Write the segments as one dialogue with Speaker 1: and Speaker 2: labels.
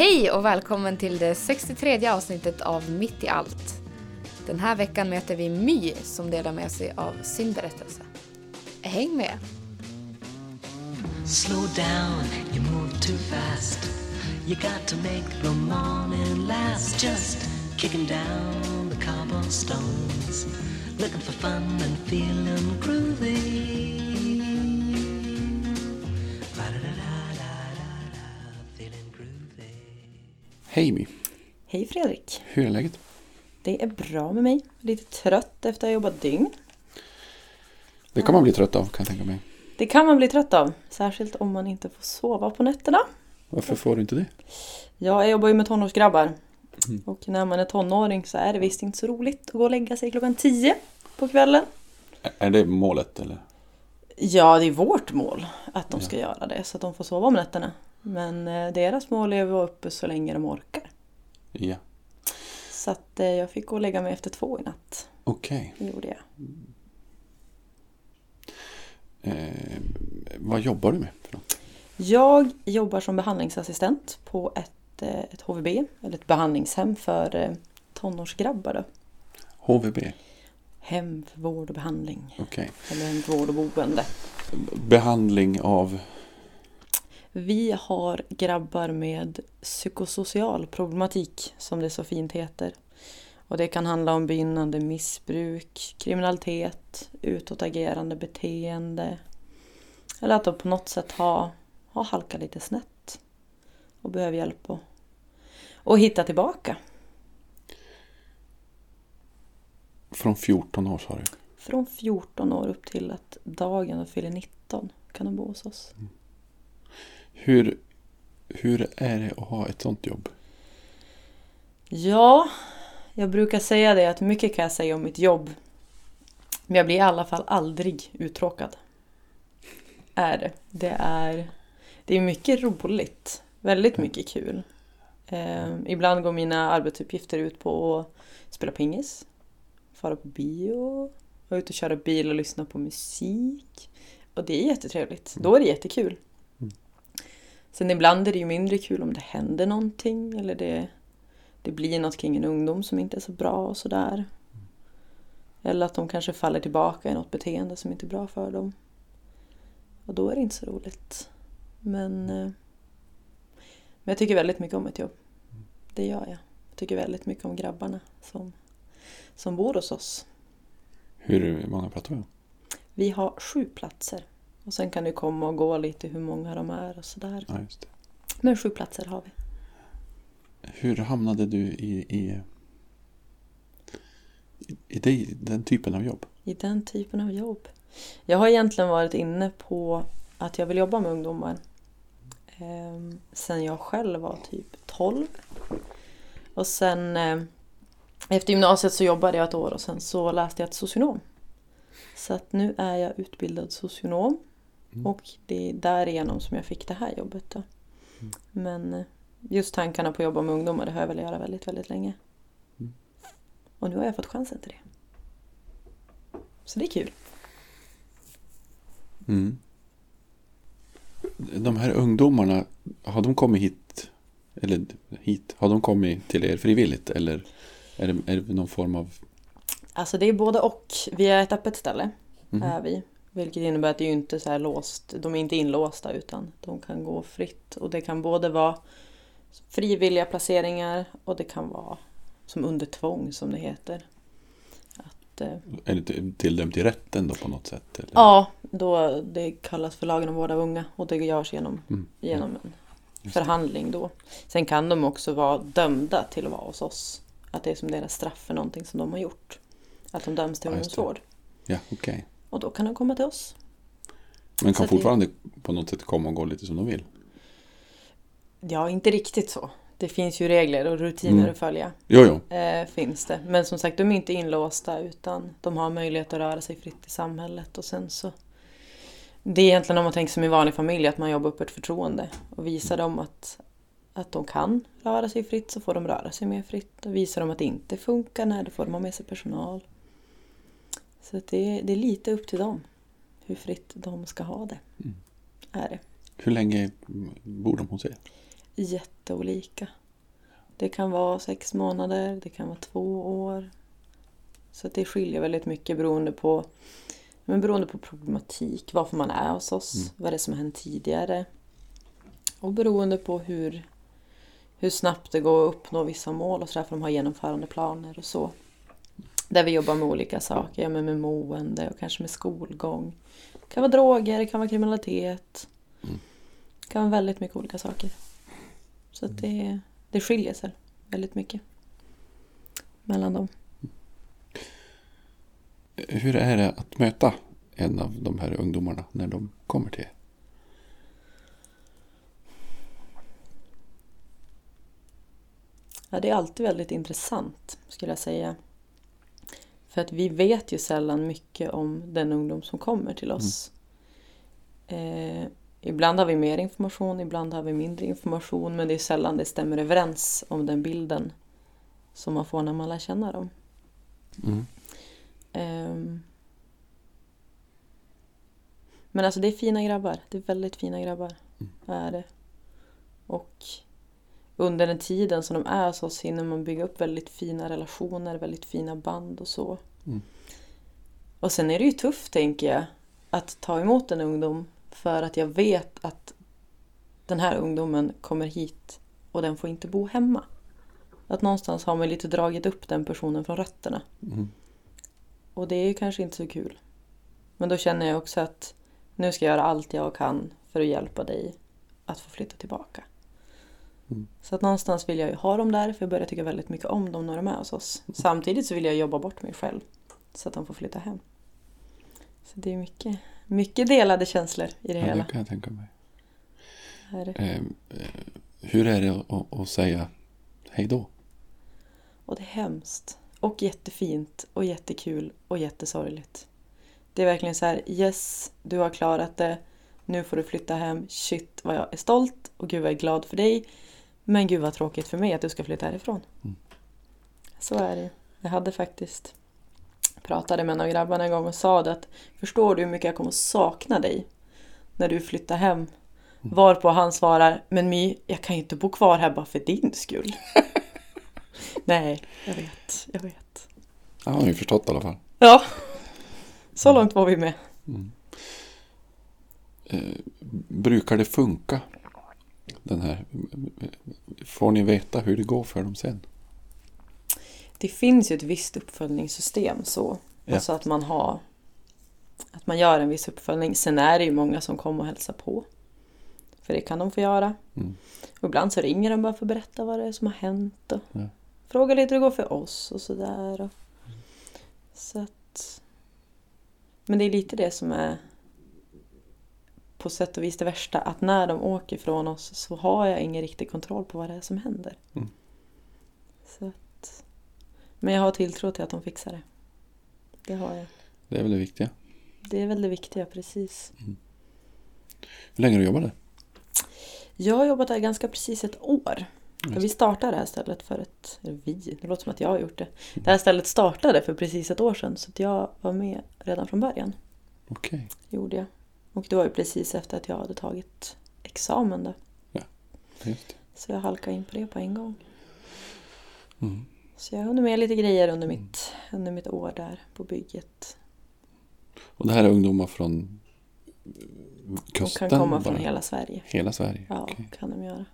Speaker 1: Hej och välkommen till det 63 avsnittet av Mitt i allt. Den här veckan möter vi My som delar med sig av sin berättelse. Häng med!
Speaker 2: Slow down, you move too fast. You got to make the morning last. Just kicking down the cobblestones. Looking for fun and feeling groovy.
Speaker 3: Hej My,
Speaker 4: Hej Fredrik!
Speaker 3: hur är läget?
Speaker 4: Det är bra med mig. Lite trött efter att ha jobbat dygn.
Speaker 3: Det kan man bli trött av kan jag tänka mig.
Speaker 4: Det kan man bli trött av. Särskilt om man inte får sova på nätterna.
Speaker 3: Varför får du inte det?
Speaker 4: Ja, jag jobbar ju med tonårsgrabbar. Och när man är tonåring så är det visst inte så roligt att gå och lägga sig klockan 10 på kvällen.
Speaker 3: Är det målet eller?
Speaker 4: Ja, det är vårt mål att de ska göra det så att de får sova om nätterna. Men eh, deras mål är att vara uppe så länge de orkar.
Speaker 3: Ja,
Speaker 4: Så att eh, jag fick gå och lägga mig efter två i natt.
Speaker 3: okej.
Speaker 4: Det gjorde jag.
Speaker 3: Eh, vad jobbar du med? För något?
Speaker 4: Jag jobbar som behandlingsassistent på ett, eh, ett HVB, eller ett behandlingshem för tonårsgrabbar. Då.
Speaker 3: HVB?
Speaker 4: Hem för vård och behandling.
Speaker 3: Okej.
Speaker 4: Eller hem för vård och boende.
Speaker 3: Behandling av?
Speaker 4: Vi har grabbar med psykosocial problematik, som det så fint heter. Och det kan handla om begynnande missbruk, kriminalitet, utåtagerande beteende. Eller att de på något sätt har, har halkat lite snett. Och behöver hjälp att och hitta tillbaka.
Speaker 3: Från 14 år sa du?
Speaker 4: Från 14 år upp till att dagen de fyller 19 kan de bo hos oss.
Speaker 3: Hur, hur är det att ha ett sånt jobb?
Speaker 4: Ja, jag brukar säga det att mycket kan jag säga om mitt jobb. Men jag blir i alla fall aldrig uttråkad. Är det. Det är, det är mycket roligt. Väldigt mycket kul. Eh, ibland går mina arbetsuppgifter ut på att spela pingis, fara på bio, vara ute och köra bil och lyssna på musik. Och det är jättetrevligt. Då är det jättekul. Sen ibland är det ju mindre kul om det händer någonting eller det det blir något kring en ungdom som inte är så bra och sådär. Eller att de kanske faller tillbaka i något beteende som inte är bra för dem. Och då är det inte så roligt. Men, eh, men jag tycker väldigt mycket om mitt jobb. Det gör jag. Jag tycker väldigt mycket om grabbarna som, som bor hos oss.
Speaker 3: Hur många pratar vi om?
Speaker 4: Vi har sju platser. Och sen kan det komma och gå lite hur många de är och sådär.
Speaker 3: Ja, just det.
Speaker 4: Men sju platser har vi.
Speaker 3: Hur hamnade du i, i, i, i det, den typen av jobb?
Speaker 4: i den typen av jobb. Jag har egentligen varit inne på att jag vill jobba med ungdomar eh, sen jag själv var typ 12. Och sen eh, efter gymnasiet så jobbade jag ett år och sen så läste jag till socionom. Så att nu är jag utbildad socionom och det är därigenom som jag fick det här jobbet. Då. Men eh, just tankarna på att jobba med ungdomar det har jag velat göra väldigt, väldigt länge. Och nu har jag fått chansen till det. Så det är kul.
Speaker 3: Mm. De här ungdomarna, har de kommit hit? Eller hit? Har de kommit till er frivilligt? Eller är det, är det någon form av...
Speaker 4: Alltså det är både och. Vi är ett öppet ställe.
Speaker 3: Mhm.
Speaker 4: Är vi. Vilket innebär att det är inte så här låst. De är inte inlåsta utan de kan gå fritt. Och det kan både vara frivilliga placeringar och det kan vara som under tvång som det heter. Att, eh,
Speaker 3: Är det till- tilldömt i rätten då på något sätt? Eller?
Speaker 4: ja, då, det kallas för lagen om vård av unga och det görs genom,
Speaker 3: Mm.
Speaker 4: genom en förhandling då. Sen kan de också vara dömda till att vara hos oss. Att det är som deras straff för någonting som de har gjort. Att de döms till
Speaker 3: just
Speaker 4: ungdomsvård.
Speaker 3: Ja, okej.
Speaker 4: Och då kan de komma till oss.
Speaker 3: Men
Speaker 4: Så
Speaker 3: kan
Speaker 4: det-
Speaker 3: fortfarande på något sätt komma och gå lite som de vill?
Speaker 4: Ja, inte riktigt så. Det finns ju regler och rutiner
Speaker 3: Mm.
Speaker 4: att följa.
Speaker 3: Jo, jo.
Speaker 4: Eh, finns det. Men som sagt, de är inte inlåsta utan de har möjlighet att röra sig fritt i samhället. Och sen så... Det är egentligen om man tänker som i vanlig familj, att man jobbar upp ett förtroende. Och visar dem att, att de kan röra sig fritt så får de röra sig mer fritt. Och visar dem att det inte funkar, nej, då får de ha med sig personal. Så det, är- det är lite upp till dem. Hur fritt de ska ha det. Är det.
Speaker 3: Hur länge bor de hos er?
Speaker 4: jätteolika. Det kan vara sex månader, det kan vara två år. Så det skiljer väldigt mycket beroende på, men beroende på problematik, varför man är hos oss, vad det är som har hänt tidigare. Och beroende på hur, hur snabbt det går att uppnå vissa mål och så där, för de har genomförandeplaner och så. Där vi jobbar med olika saker, ja, men med mående och kanske med skolgång. Det kan vara droger, det kan vara kriminalitet. Det kan vara väldigt mycket olika saker. Så att det, det skiljer sig väldigt mycket mellan dem.
Speaker 3: Hur är det att möta en av de här ungdomarna när de kommer till er?
Speaker 4: Ja, det är alltid väldigt intressant skulle jag säga. För att vi vet ju sällan mycket om den ungdom som kommer till oss. Eh, ibland har vi mer information, ibland har vi mindre information men det är sällan det stämmer överens om den bilden som man får när man lär känna dem.
Speaker 3: Mm.
Speaker 4: Ehm. Men alltså det är fina grabbar. Det är väldigt fina grabbar. Är det. Och under den tiden som de är hos oss hinner man bygga upp väldigt fina relationer, väldigt fina band och så.
Speaker 3: Mm.
Speaker 4: Och sen är det ju tufft tänker jag att ta emot en ungdom för att jag vet att den här ungdomen kommer hit och den får inte bo hemma. Att någonstans har man lite dragit upp den personen från rötterna.
Speaker 3: Mm.
Speaker 4: Och det är ju kanske inte så kul. Men då känner jag också att nu ska jag göra allt jag kan för att hjälpa dig att få flytta tillbaka.
Speaker 3: Mm.
Speaker 4: Så att någonstans vill jag ju ha dem där för jag börjar tycka väldigt mycket om dem när de är hos oss. Samtidigt så vill jag jobba bort mig själv så att de får flytta hem. Så det är mycket, mycket delade känslor i det
Speaker 3: Ja,
Speaker 4: hela.
Speaker 3: det kan jag tänka mig.
Speaker 4: Det.
Speaker 3: Eh, hur är det att, att, att säga hej då?
Speaker 4: Och det är hemskt. Och jättefint och jättekul och jättesorgligt. Det är verkligen så här, yes, du har klarat det. Nu får du flytta hem. Shit vad jag är stolt och gud vad jag är glad för dig. Men gud vad tråkigt för mig att du ska flytta härifrån.
Speaker 3: Mm.
Speaker 4: Så är det. Jag hade faktiskt pratade med en av grabbarna en gång och sa det att förstår du hur mycket jag kommer sakna dig när du flyttar hem? Varpå han svarar, men My, jag kan ju inte bo kvar här bara för din skull. Nej, jag vet, jag vet.
Speaker 3: Ja, har ju förstått i alla fall.
Speaker 4: Ja, så långt var vi med.
Speaker 3: Eh, brukar det funka? Den här. Får ni veta hur det går för dem sen?
Speaker 4: Det finns ju ett visst uppföljningssystem så.
Speaker 3: Ja.
Speaker 4: Alltså att man har att man gör en viss uppföljning. Sen är det ju många som kommer och hälsar på. För det kan de få göra.
Speaker 3: Mm.
Speaker 4: Och ibland så ringer de bara för att berätta vad det är som har hänt. Och
Speaker 3: Ja.
Speaker 4: Fråga lite hur det går för oss och sådär. Och... Så att... Men det är lite det som är på sätt och vis det värsta. Att när de åker från oss så har jag ingen riktig kontroll på vad det är som händer.
Speaker 3: Mm.
Speaker 4: Så att... Men jag har tilltro till att de fixar det. Det har jag.
Speaker 3: Det är väl det viktiga.
Speaker 4: Det är väl det viktiga, precis.
Speaker 3: Hur länge har du jobbat där?
Speaker 4: Jag har jobbat där ganska precis ett år. Vi startade det här stället för ett... Vi, det låter som att jag har gjort det. Det här stället startade för precis ett år sedan så jag var med redan från början.
Speaker 3: Okej.
Speaker 4: Gjorde jag. Och det var ju precis efter att jag hade tagit examen då.
Speaker 3: Det.
Speaker 4: Så jag halkade in på det på en gång.
Speaker 3: Mm.
Speaker 4: Så jag hunnit med lite grejer under mitt, under mitt år där på bygget.
Speaker 3: Och det här är ungdomar från kusten?
Speaker 4: kan komma från
Speaker 3: bara?
Speaker 4: hela Sverige.
Speaker 3: Hela Sverige?
Speaker 4: Ja,
Speaker 3: Okej.
Speaker 4: kan de göra.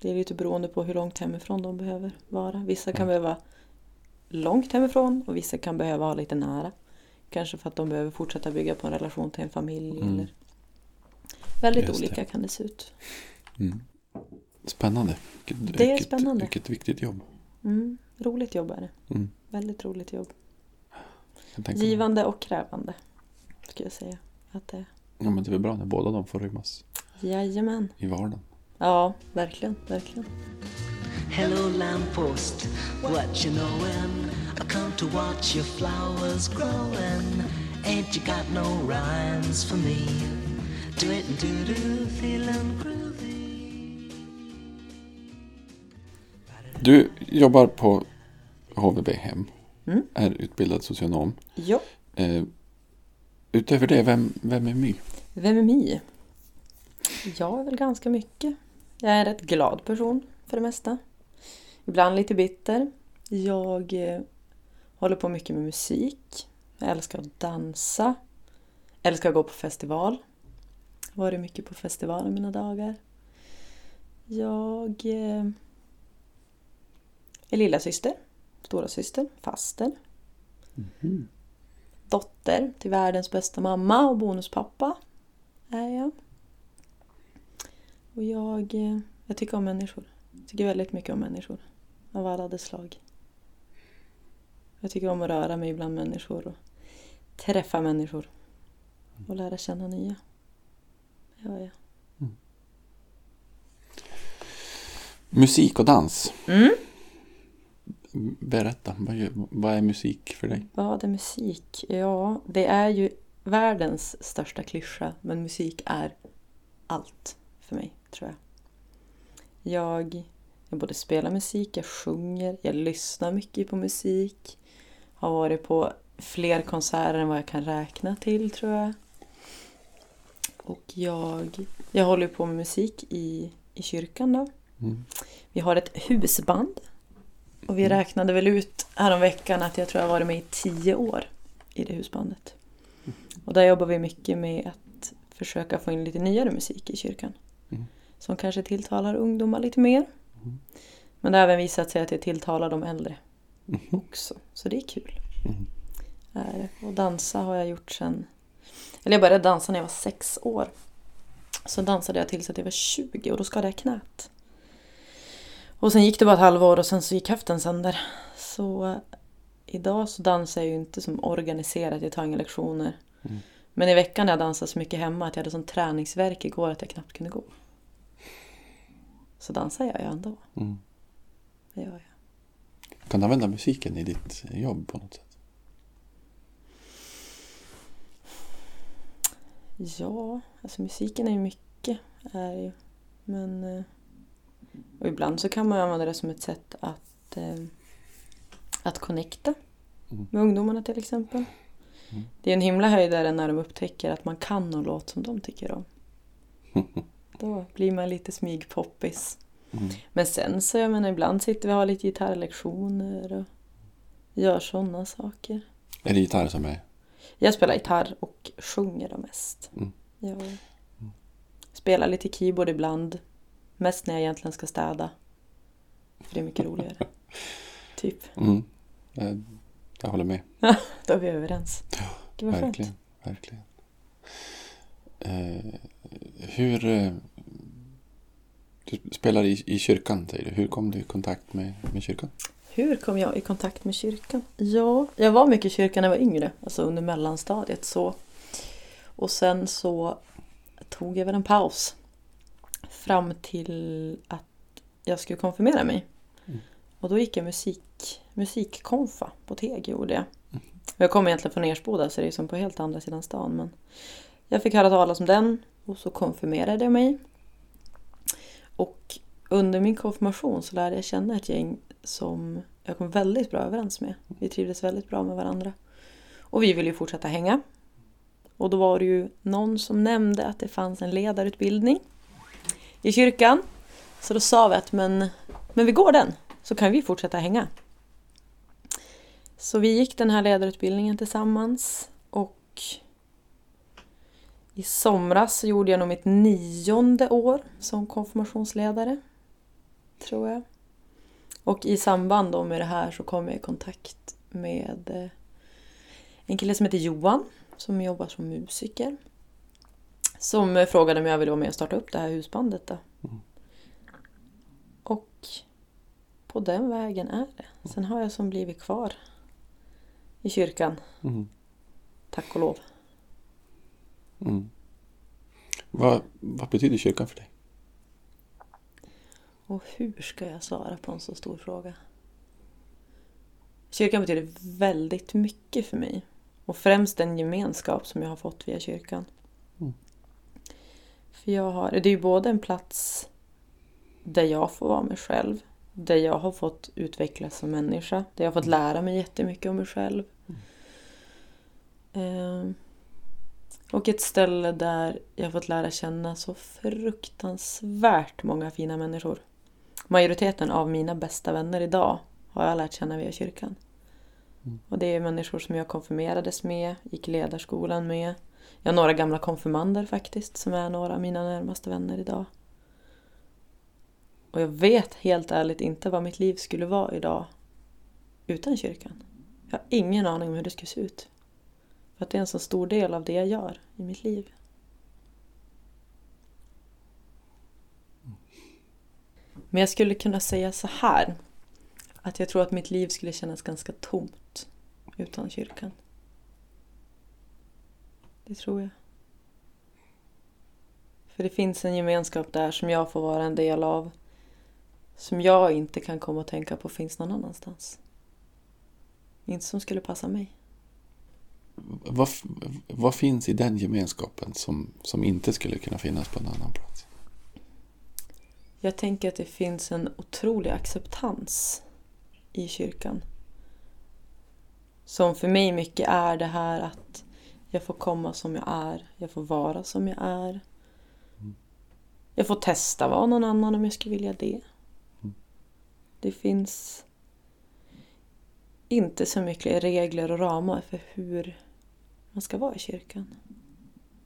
Speaker 4: Det är lite beroende på hur långt hemifrån de behöver vara. Vissa kan behöva långt hemifrån och vissa kan behöva ha lite nära. Kanske för att de behöver fortsätta bygga på en relation till en familj.
Speaker 3: Mm.
Speaker 4: Eller... Väldigt
Speaker 3: Just det.
Speaker 4: olika kan det se ut.
Speaker 3: Mm. Spännande. Vilket,
Speaker 4: Det är
Speaker 3: vilket,
Speaker 4: spännande.
Speaker 3: Vilket viktigt jobb.
Speaker 4: Mm. Roligt jobb är det.
Speaker 3: Mm.
Speaker 4: Väldigt roligt jobb. Givande och krävande. Skulle jag säga. Att det...
Speaker 3: Ja, men det är väl bra när båda de får rymmas
Speaker 4: Jajamän.
Speaker 3: i vardagen.
Speaker 4: Ja, verkligen. Verkligen.
Speaker 2: Hello, lamppost, what you knowin'? I come to watch your flowers growin'. Ain't you got no rhymes for me? Do it and do do, feelin' groovy.
Speaker 3: Du jobbar på HVB hem.
Speaker 4: Mm.
Speaker 3: Är utbildad socionom.
Speaker 4: Ja.
Speaker 3: Eh, utöver det, vem, vem är My?
Speaker 4: Vem är My? Jag är väl ganska mycket. Jag är en rätt glad person för det mesta. Ibland lite bitter. Jag eh, håller på mycket med musik. Jag älskar att dansa. Jag älskar att gå på festival. Varit mycket på festival i mina dagar. Jag eh, är lilla syster, stora syster, faster. Dotter till världens bästa mamma och bonuspappa är jag. Och jag, eh, jag tycker om människor. Jag tycker väldigt mycket om människor. Av alla dess slag. Jag tycker om att röra mig bland människor och träffa människor. Och lära känna nya. Det gör jag.
Speaker 3: Musik och dans.
Speaker 4: Mm.
Speaker 3: Berätta, vad är musik för dig?
Speaker 4: Vad är musik? Ja, det är ju världens största klyscha. Men musik är allt för mig, tror jag. Jag, jag både spelar musik, jag sjunger, jag lyssnar mycket på musik. Har varit på fler konserter än vad jag kan räkna till, tror jag. Och jag, jag håller på med musik i, i kyrkan då.
Speaker 3: Mm.
Speaker 4: Vi har ett husband. Och vi räknade väl ut häromveckan att jag tror jag har varit med i tio år i det husbandet. Och där jobbar vi mycket med att försöka få in lite nyare musik i kyrkan.
Speaker 3: Mm.
Speaker 4: Som kanske tilltalar ungdomar lite mer. Men det har även visat sig att det tilltalar de äldre också. Så det är kul. Eh, Och dansa har jag gjort sen... Eller jag började dansa när jag var sex år. Så dansade jag tills att jag var 20 och då skadade jag knät. Och sen gick det bara ett halvår och sen så gick höften sönder. Så eh, idag så dansar jag ju inte som organiserat, jag tar inga lektioner. Men i veckan när jag dansade så mycket hemma att jag hade sån träningsverk igår att jag knappt kunde gå. Så dansar jag ju ändå.
Speaker 3: Mm.
Speaker 4: Det gör jag.
Speaker 3: Kan du använda musiken i ditt jobb på något sätt?
Speaker 4: Ja, alltså musiken är ju mycket. Är ju. Men... eh, Och ibland så kan man använda det som ett sätt att... eh, Att connecta. Med ungdomarna till exempel. Det är en himla höjdare när de upptäcker att man kan någon låt som de tycker om. Då blir man lite smygpoppis. Men sen så, jag menar, ibland sitter vi och har lite gitarrlektioner och gör sådana saker.
Speaker 3: Är det gitarr som är...
Speaker 4: Jag spelar gitarr och sjunger då mest.
Speaker 3: Mm.
Speaker 4: Jag spelar lite keyboard ibland. Mest när jag egentligen ska städa. För det är mycket roligare. typ.
Speaker 3: Mm. Jag, jag håller med.
Speaker 4: Då är vi överens. Gud vad skönt.
Speaker 3: Verkligen. Verkligen. Eh, hur... Du spelar i, i kyrkan, säger du. Hur kom du i kontakt med, med kyrkan?
Speaker 4: Hur kom jag i kontakt med kyrkan? Ja, jag var mycket i kyrkan när jag var yngre. Alltså under mellanstadiet. Så. Och sen så tog jag väl en paus. Fram till att jag skulle konfirmera mig. Och då gick jag musik, musikkonfa på Teg gjorde jag. Och Jag kommer egentligen från Ersboda så det är som på helt andra sidan stan. Men jag fick höra talas om den och så konfirmerade jag mig. Och under min konfirmation så lärde jag känna ett gäng som jag kom väldigt bra överens med. Vi trivdes väldigt bra med varandra. Och vi ville ju fortsätta hänga. Och då var det ju någon som nämnde att det fanns en ledarutbildning i kyrkan. Så då sa vi att men, men vi går den så kan vi fortsätta hänga. Så vi gick den här ledarutbildningen tillsammans och i somras gjorde jag nog mitt nionde år som konfirmationsledare. Tror jag. Och i samband med det här så kom jag i kontakt med eh, en kille som heter Johan som jobbar som musiker. Som eh, frågade om jag ville vara med och starta upp det här husbandet då. Och på den vägen är det. Sen har jag som blivit kvar i kyrkan.
Speaker 3: Mm.
Speaker 4: Tack och lov.
Speaker 3: Mm. Vad, vad betyder kyrkan för dig?
Speaker 4: Och hur ska jag svara på en så stor fråga? Kyrkan betyder väldigt mycket för mig. Och främst den gemenskap som jag har fått via kyrkan.
Speaker 3: Mm.
Speaker 4: För jag har, det är ju både en plats där jag får vara mig själv. Där jag har fått utvecklas som människa. Där jag har fått lära mig jättemycket om mig själv. Ehm, Och ett ställe där jag fått lära känna så fruktansvärt många fina människor. Majoriteten av mina bästa vänner idag har jag lärt känna via kyrkan. Och det är människor som jag konfirmerades med, gick ledarskolan med. Jag har några gamla konfirmander faktiskt som är några av mina närmaste vänner idag. Och jag vet helt ärligt inte vad mitt liv skulle vara idag utan kyrkan. Jag har ingen aning om hur det skulle se ut. För att det är en så stor del av det jag gör i mitt liv. Men jag skulle kunna säga så här. Att jag tror att mitt liv skulle kännas ganska tomt utan kyrkan. Det tror jag. För det finns en gemenskap där som jag får vara en del av. Som jag inte kan komma och tänka på finns någon annanstans. Inte som skulle passa mig.
Speaker 3: Vad, vad finns i den gemenskapen som, som inte skulle kunna finnas på en annan plats?
Speaker 4: Jag tänker att det finns en otrolig acceptans i kyrkan. Som för mig mycket är det här att jag får komma som jag är. Jag får vara som jag är. Jag får testa vara någon annan om jag skulle vilja det. Det finns inte så mycket regler och ramar för hur man ska vara i kyrkan.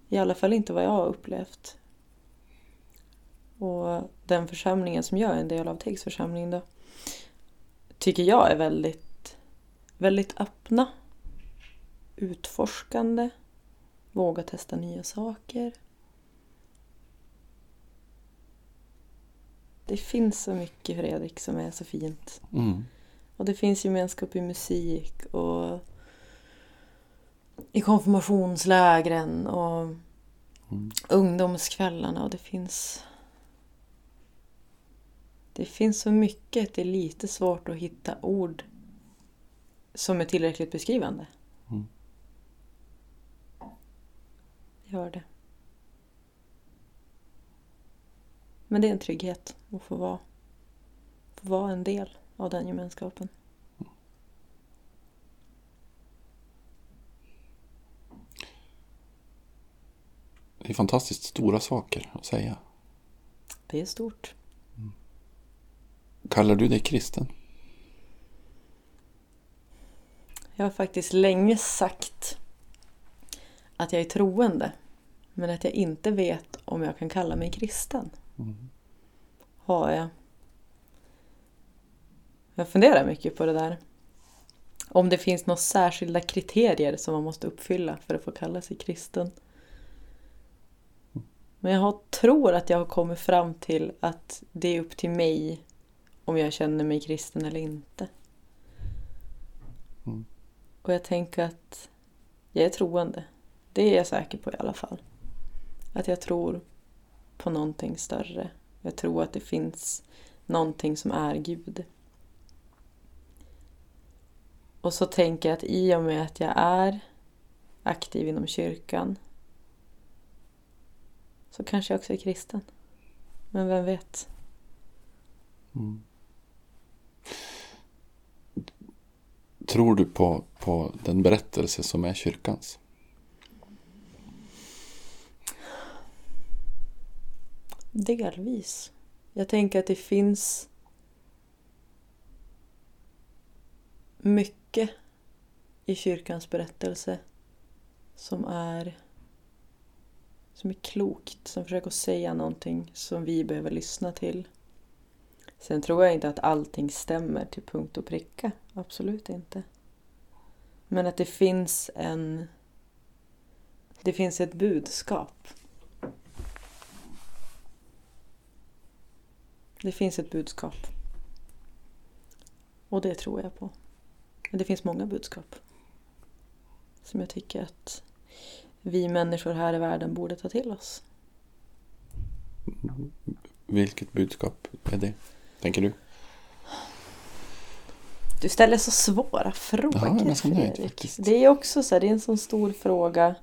Speaker 4: I alla fall inte vad jag har upplevt. Och den församlingen som jag är en del av, Tegs församling då, tycker jag är väldigt, väldigt öppna. Utforskande. Våga testa nya saker. Det finns så mycket Fredrik som är så fint.
Speaker 3: Mm.
Speaker 4: Och det finns gemenskap i musik och i konfirmationslägren och ungdomskvällarna och det finns det finns så mycket, det är lite svårt att hitta ord som är tillräckligt beskrivande.
Speaker 3: Mm.
Speaker 4: Gör det. Men det är en trygghet att få vara, få vara en del av den gemenskapen.
Speaker 3: Det är fantastiskt stora saker att säga.
Speaker 4: Det är stort.
Speaker 3: Kallar du dig kristen?
Speaker 4: Jag har faktiskt länge sagt att jag är troende. Men att jag inte vet om jag kan kalla mig kristen. Har jag. Jag funderar mycket på det där. Om det finns några särskilda kriterier som man måste uppfylla för att få kalla sig kristen. Men jag tror att jag har kommit fram till att det är upp till mig om jag känner mig kristen eller inte.
Speaker 3: Mm.
Speaker 4: Och jag tänker att jag är troende. Det är jag säker på i alla fall. Att jag tror på någonting större. Jag tror att det finns någonting som är Gud. Och så tänker jag att i och med att jag är aktiv inom kyrkan så kanske jag också är kristen. Men vem vet?
Speaker 3: Tror du på, på den berättelse som är kyrkans?
Speaker 4: Delvis. Jag tänker att det finns mycket i kyrkans berättelse som är som är klokt, som försöker säga någonting som vi behöver lyssna till. Sen tror jag inte att allting stämmer till punkt och pricka. Absolut inte. Men att det finns en... Det finns ett budskap. Det finns ett budskap. Och det tror jag på. Men det finns många budskap. Som jag tycker att vi människor här i världen borde ta till oss.
Speaker 3: Vilket budskap är det? Tänker du?
Speaker 4: Du ställer så svåra frågor
Speaker 3: Ja, jag nöjd
Speaker 4: Fredrik.
Speaker 3: faktiskt.
Speaker 4: Det är också så här, det är en sån stor fråga.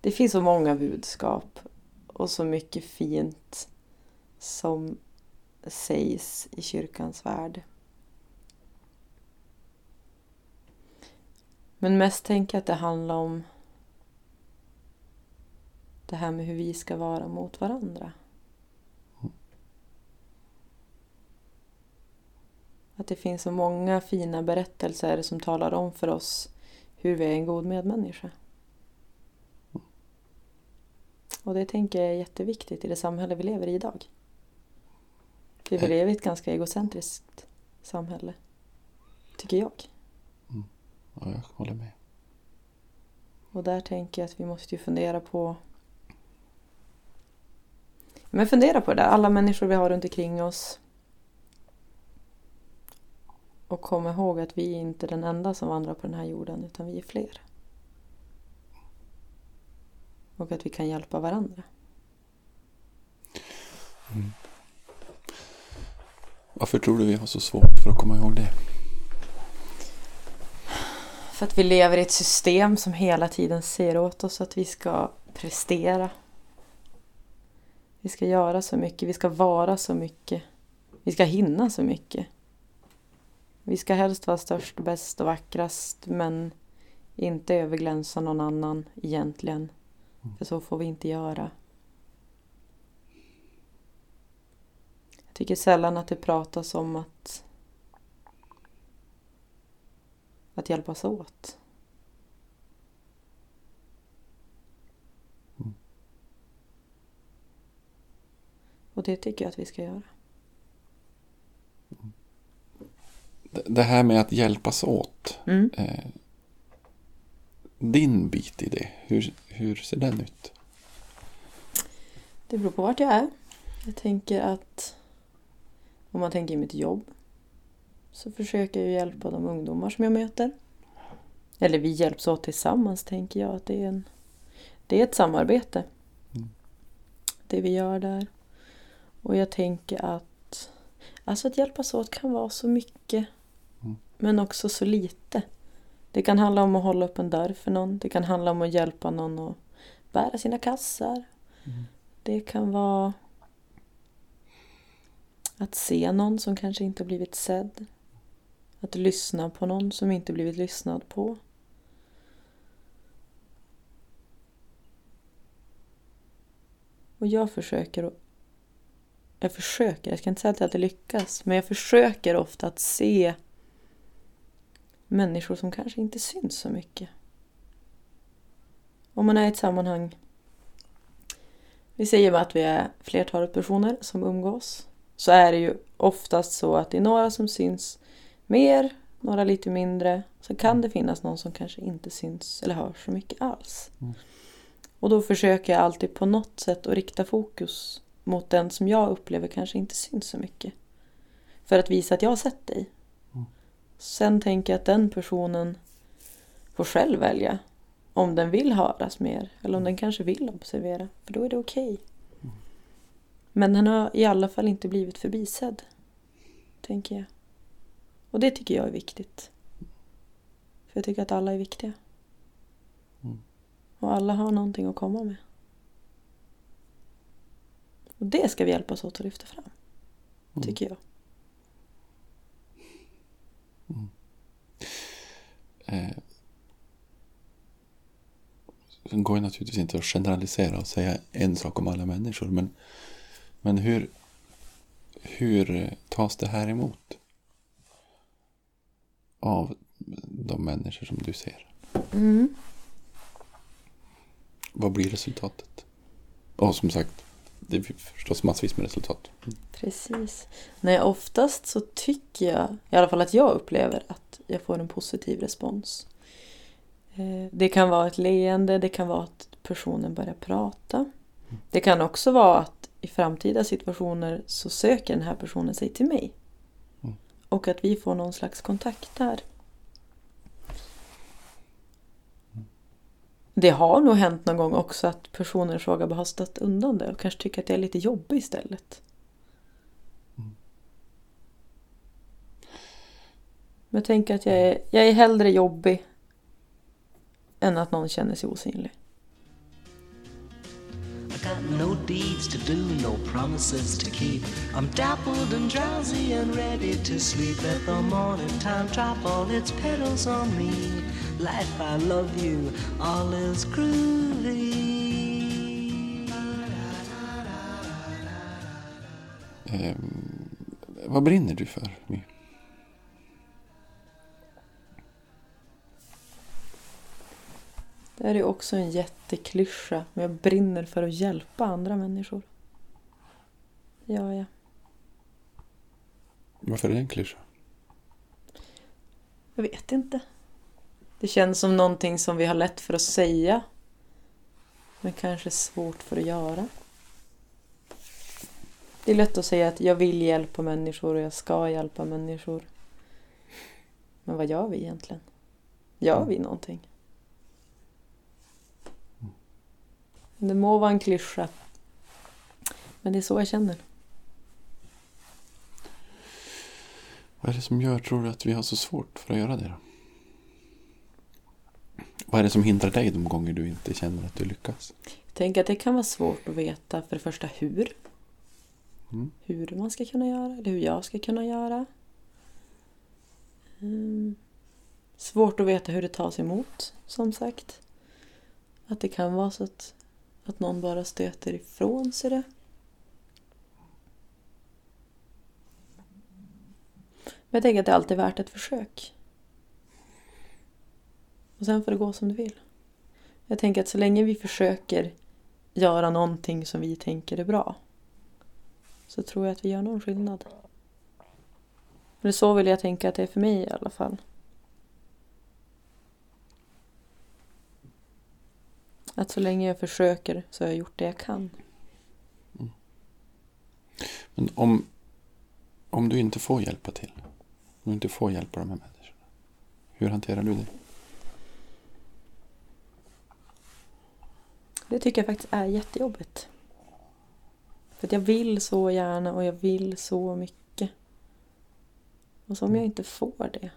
Speaker 4: Det finns så många budskap och så mycket fint som sägs i kyrkans värld. Men mest tänker jag att det handlar om det här med hur vi ska vara mot varandra. Att det finns så många fina berättelser som talar om för oss hur vi är en god medmänniska. Och det tänker jag är jätteviktigt i det samhälle vi lever i idag. För vi lever i ett ganska egocentriskt samhälle. Tycker jag.
Speaker 3: Ja, jag håller med.
Speaker 4: Och där tänker jag att vi måste ju fundera på men fundera på det, alla människor vi har runt omkring oss. Och komma ihåg att vi är inte den enda som vandrar på den här jorden, utan vi är fler. Och att vi kan hjälpa varandra.
Speaker 3: Varför tror du vi har så svårt för att komma ihåg det?
Speaker 4: För att vi lever i ett system som hela tiden säger åt oss att vi ska prestera. Vi ska göra så mycket, vi ska vara så mycket. Vi ska hinna så mycket. Vi ska helst vara störst, bäst och vackrast men inte överglänsa någon annan egentligen. För så får vi inte göra. Jag tycker sällan att det pratas om att att hjälpas åt. Och det tycker jag att vi ska göra.
Speaker 3: Det- Det här med att hjälpas åt.
Speaker 4: Mm.
Speaker 3: Eh, din bit i det, hur, hur ser den ut?
Speaker 4: Det beror på vart jag är. Jag tänker att om man tänker i mitt jobb så försöker jag hjälpa de ungdomar som jag möter. Eller vi hjälps åt tillsammans tänker jag att det är, en, det är ett samarbete. Det vi gör där. Och jag tänker att alltså att hjälpas åt kan vara så mycket men också så lite. Det kan handla om att hålla upp en dörr för någon. Det kan handla om att hjälpa någon att bära sina kassar. Det kan vara att se någon som kanske inte blivit sedd. Att lyssna på någon som inte blivit lyssnad på. Och jag försöker att jag försöker, jag ska inte säga att jag alltid lyckas, men jag försöker ofta att se människor som kanske inte syns så mycket. Om man är i ett sammanhang vi säger bara att vi är flertalet personer som umgås. Så är det ju oftast så att det är några som syns mer, några lite mindre. Så kan det finnas någon som kanske inte syns eller hörs så mycket alls. Och då försöker jag alltid på något sätt att rikta fokus mot den som jag upplever kanske inte syns så mycket. För att visa att jag har sett dig. Sen tänker jag att den personen får själv välja om den vill höras mer eller om den kanske vill observera. För då är det okej. Men den har i alla fall inte blivit förbisedd. Tänker jag. Och det tycker jag är viktigt. För jag tycker att alla är viktiga. Och alla har någonting att komma med. Och det ska vi hjälpas åt att lyfta fram. Tycker jag.
Speaker 3: Eh, Sen går det naturligtvis inte att generalisera och säga en sak om alla människor. Men, men hur, hur tas det här emot? Av de människor som du ser. Vad blir resultatet? Och som sagt, det är förstås massvis med resultat.
Speaker 4: Precis. Nej, oftast så tycker jag, i alla fall att jag upplever att jag får en positiv respons. Eh, Det kan vara ett leende, det kan vara att personen börjar prata. Det kan också vara att i framtida situationer så söker den här personen sig till mig. Och att vi får någon slags kontakt där. Det har nog hänt någon gång också att personer i fråga bara har stött undan det och kanske tycker att det är lite jobbigt istället. Men jag tänker att jag är, jag är hellre jobbig än att någon känner sig osynlig.
Speaker 2: got no deeds to do, no promises to keep. I'm dappled and drowsy and ready to sleep. Let the morning time drop all its petals on me. Life, I love you, all is groovy.
Speaker 3: Ehm, vad brinner du för?
Speaker 4: Det här är också en jätteklyscha, men jag brinner för att hjälpa andra människor. Ja, ja.
Speaker 3: Varför är det en klyscha?
Speaker 4: Jag vet inte. Det känns som någonting som vi har lätt för att säga. Men kanske svårt för att göra. Det är lätt att säga att jag vill hjälpa människor och jag ska hjälpa människor. Men vad gör vi egentligen? Gör vi någonting? Det må vara en klyscha. Men det är så jag känner.
Speaker 3: Vad är det som gör, tror du, att vi har så svårt för att göra det då? Vad är det som hindrar dig de gånger du inte känner att du lyckas?
Speaker 4: Jag tänker att det kan vara svårt att veta för det första hur.
Speaker 3: Mm.
Speaker 4: Hur man ska kunna göra, eller hur jag ska kunna göra. Mm. Svårt att veta hur det tas emot, som sagt. Att det kan vara så att, att någon bara stöter ifrån sig det. Men jag tänker att det alltid är värt ett försök. Och sen får det gå som det vill. Jag tänker att så länge vi försöker göra någonting som vi tänker är bra så tror jag att vi gör någon skillnad. Eller så vill jag tänka att det är för mig i alla fall. Att så länge jag försöker så har jag gjort det jag kan.
Speaker 3: Men om, om du inte får hjälpa till, om du inte får hjälpa de här människorna, hur hanterar du det?
Speaker 4: Det tycker jag faktiskt är jättejobbigt. För att jag vill så gärna och jag vill så mycket. Och så om jag inte får det.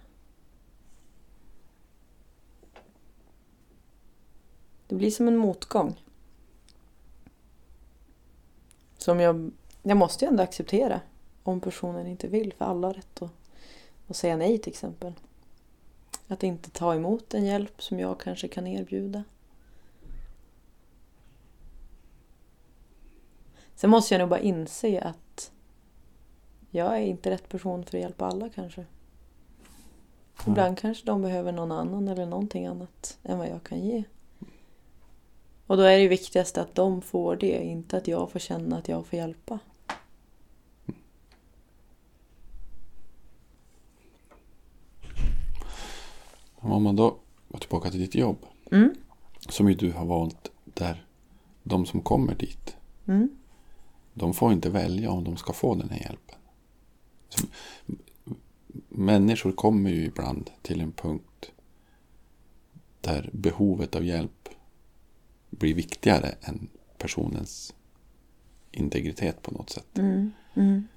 Speaker 4: Det blir som en motgång. Som jag, jag måste ju ändå acceptera om personen inte vill. För alla har rätt att, att säga nej till exempel. Att inte ta emot en hjälp som jag kanske kan erbjuda. Sen måste jag nog bara inse att jag är inte rätt person för att hjälpa alla kanske. Ibland kanske de behöver någon annan eller någonting annat än vad jag kan ge. Och då är det viktigast att de får det, inte att jag får känna att jag får hjälpa.
Speaker 3: Om man då går tillbaka till ditt jobb,
Speaker 4: Mm.
Speaker 3: som ju du har valt där de som kommer dit,
Speaker 4: Mm.
Speaker 3: de får inte välja om de ska få den här hjälpen. Så, människor kommer ju ibland till en punkt där behovet av hjälp blir viktigare än personens integritet på något sätt.
Speaker 4: Mm. Mm.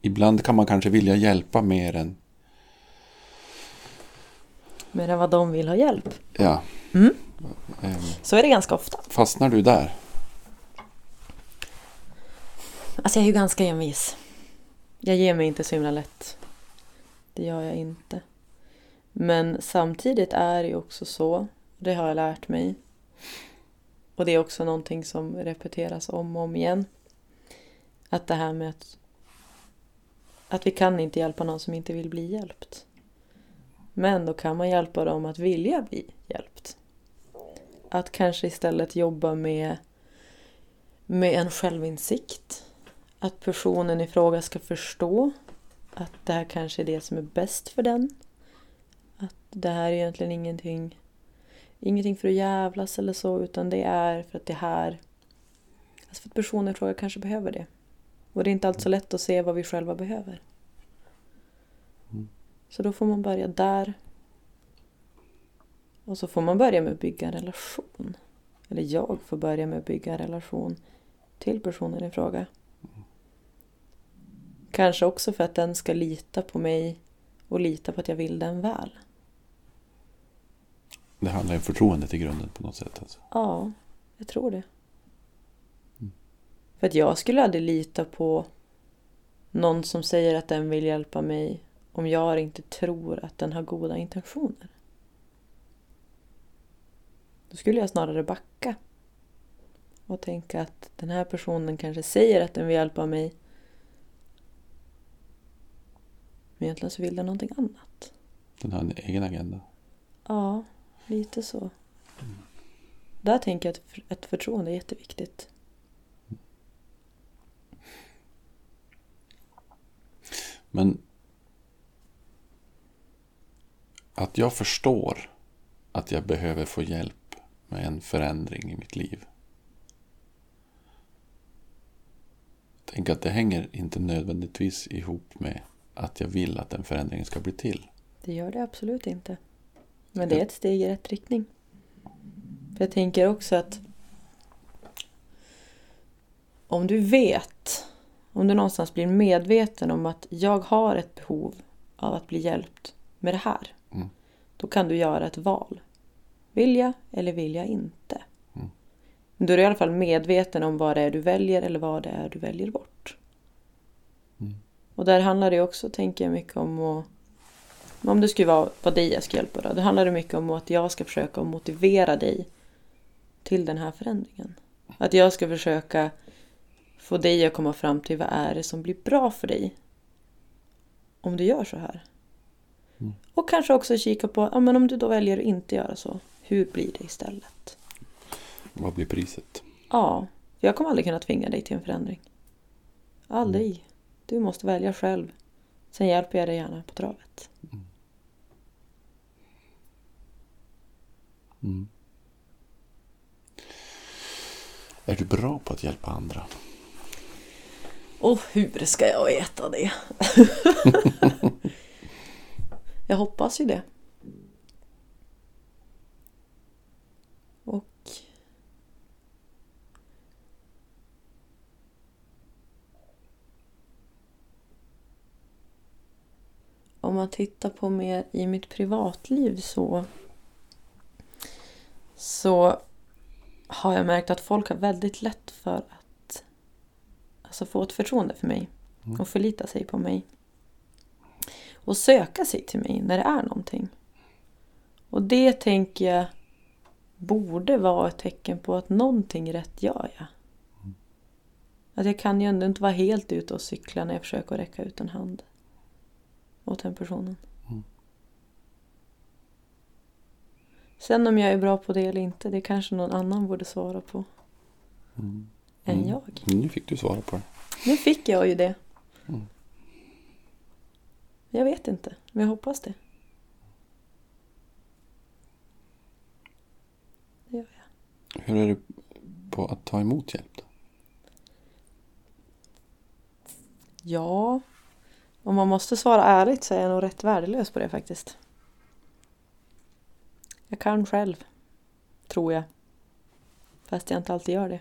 Speaker 3: Ibland kan man kanske vilja hjälpa mer än...
Speaker 4: Mer än vad de vill ha hjälp.
Speaker 3: Ja.
Speaker 4: Mm.
Speaker 3: Ehm,
Speaker 4: Så är det ganska ofta.
Speaker 3: Fastnar du där?
Speaker 4: Alltså jag är ju ganska envis. Jag ger mig inte så himla lätt. Det gör jag inte. Men samtidigt är det ju också så, det har jag lärt mig. Och det är också någonting som repeteras om och om igen. Att det här med att, att vi kan inte hjälpa någon som inte vill bli hjälpt. Men då kan man hjälpa dem att vilja bli hjälpt. Att kanske istället jobba med, med en självinsikt. Att personen i fråga ska förstå att det här kanske är det som är bäst för den. Att det här är egentligen ingenting, ingenting för att jävlas eller så, utan det är för att det här... Alltså för att personen i fråga kanske behöver det. Och det är inte alltid så lätt att se vad vi själva behöver. Så då får man börja där. Och så får man börja med att bygga en relation. Eller jag får börja med att bygga en relation till personen i fråga. Kanske också för att den ska lita på mig och lita på att jag vill den väl.
Speaker 3: Det handlar ju om förtroendet i grunden på något sätt. Alltså.
Speaker 4: Ja, jag tror det. För att jag skulle aldrig lita på någon som säger att den vill hjälpa mig om jag inte tror att den har goda intentioner. Då skulle jag snarare backa. och tänka att den här personen kanske säger att den vill hjälpa mig. Men egentligen så vill den någonting annat.
Speaker 3: Den har en egen agenda.
Speaker 4: Ja, lite så. Där tänker jag att ett förtroende är jätteviktigt.
Speaker 3: Men att jag förstår att jag behöver få hjälp med en förändring i mitt liv. Tänk att det hänger inte nödvändigtvis ihop med att jag vill att den förändringen ska bli till.
Speaker 4: Det gör det absolut inte. Men det är ett steg i rätt riktning. För jag tänker också att om du vet, om du någonstans blir medveten om att jag har ett behov av att bli hjälpt med det här.
Speaker 3: Mm.
Speaker 4: Då kan du göra ett val. Vill jag eller vill jag inte?
Speaker 3: Mm.
Speaker 4: Då är du i alla fall medveten om vad det är du väljer eller vad det är du väljer bort.
Speaker 3: Mm.
Speaker 4: Och där handlar det också, tänker jag, mycket om att om det skulle vara, vara dig jag ska hjälpa då, då handlar det mycket om att jag ska försöka motivera dig till den här förändringen. Att jag ska försöka få dig att komma fram till vad är det som blir bra för dig om du gör så här.
Speaker 3: Mm.
Speaker 4: Och kanske också kika på, ja men om du då väljer att inte göra så, hur blir det istället?
Speaker 3: Vad blir priset?
Speaker 4: Ja, jag kommer aldrig kunna tvinga dig till en förändring. Aldrig. Du måste välja själv. Sen hjälper jag dig gärna på travet.
Speaker 3: Mm. Är du bra på att hjälpa andra?
Speaker 4: Och hur ska jag veta det? jag hoppas ju det. Och... Om man tittar på mer i mitt privatliv så så har jag märkt att folk har väldigt lätt för att alltså få ett förtroende för mig och förlita sig på mig. Och söka sig till mig när det är någonting. Och det tänker jag borde vara ett tecken på att någonting rätt gör jag. Att jag kan ju ändå inte vara helt ute och cykla när jag försöker räcka ut en hand åt den personen. Sen om jag är bra på det eller inte, det kanske någon annan borde svara på. Än
Speaker 3: Mm.
Speaker 4: jag.
Speaker 3: Nu fick du svara på det.
Speaker 4: Nu fick jag ju det.
Speaker 3: Mm.
Speaker 4: Jag vet inte, men jag hoppas det. Det gör jag.
Speaker 3: Hur är du på att ta emot hjälp? Då?
Speaker 4: Ja, om man måste svara ärligt så är jag nog rätt värdelös på det faktiskt. Jag kan själv, tror jag. Fast jag inte alltid gör det.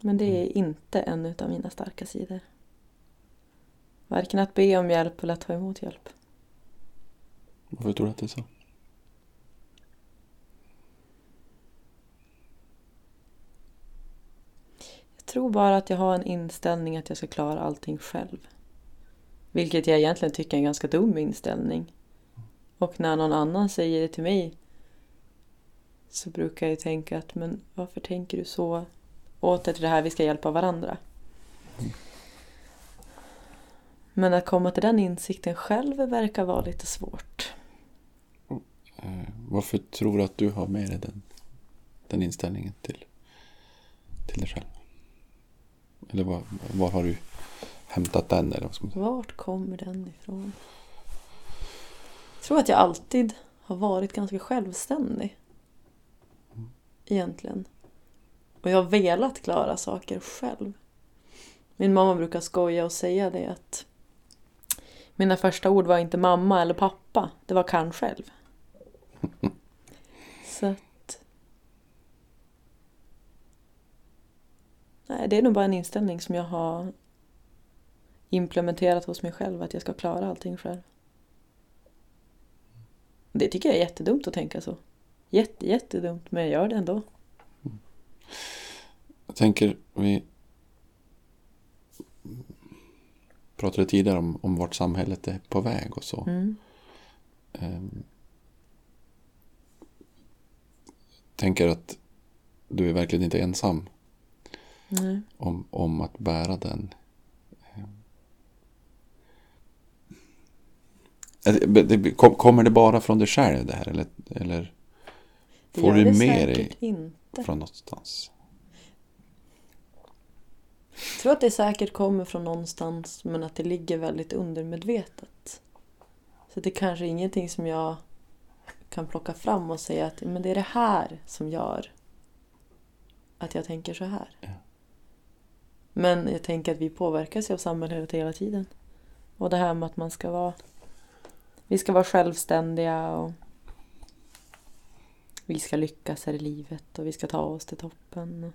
Speaker 4: Men det är inte en utav mina starka sidor. Varken att be om hjälp eller att ta emot hjälp.
Speaker 3: Varför tror du att det är så?
Speaker 4: Jag tror bara att jag har en inställning att jag ska klara allting själv. Vilket jag egentligen tycker är en ganska dum inställning. Och när någon annan säger det till mig så brukar jag tänka att men varför tänker du så? Åter till det här, vi ska hjälpa varandra. Men att komma till den insikten själv verkar vara lite svårt.
Speaker 3: Eh, varför tror du att du har med dig den, den inställningen till, till dig själv? Eller var, var har du hämtat den? Eller vad ska man säga?
Speaker 4: Vart kommer den ifrån? Jag tror att jag alltid har varit ganska självständig. Egentligen. Och jag har velat klara saker själv. Min mamma brukar skoja och säga det att mina första ord var inte mamma eller pappa, det var kan själv. Så att... Nej, det är nog bara en inställning som jag har implementerat hos mig själv att jag ska klara allting själv. Det tycker jag är jättedumt att tänka så. Jätte, jättedumt, men jag gör det ändå.
Speaker 3: Jag tänker, vi pratade tidigare om, om vart samhället är på väg och så.
Speaker 4: Mm.
Speaker 3: Ehm, tänker att du är verkligen inte ensam
Speaker 4: Nej.
Speaker 3: om, om att bära den. Eh, det- det- kom- Kommer det bara från dig själv det här? Eller, eller
Speaker 4: Det
Speaker 3: får
Speaker 4: gör
Speaker 3: du
Speaker 4: det
Speaker 3: med dig
Speaker 4: inte.
Speaker 3: från någonstans?
Speaker 4: Jag tror att det säkert kommer från någonstans men att det ligger väldigt undermedvetet. Så det är kanske ingenting som jag kan plocka fram och säga att men det är det här som gör att jag tänker så här.
Speaker 3: Ja.
Speaker 4: Men jag tänker att vi påverkas av samhället hela tiden. Och det här med att man ska vara vi ska vara självständiga och vi ska lyckas här i livet och vi ska ta oss till toppen.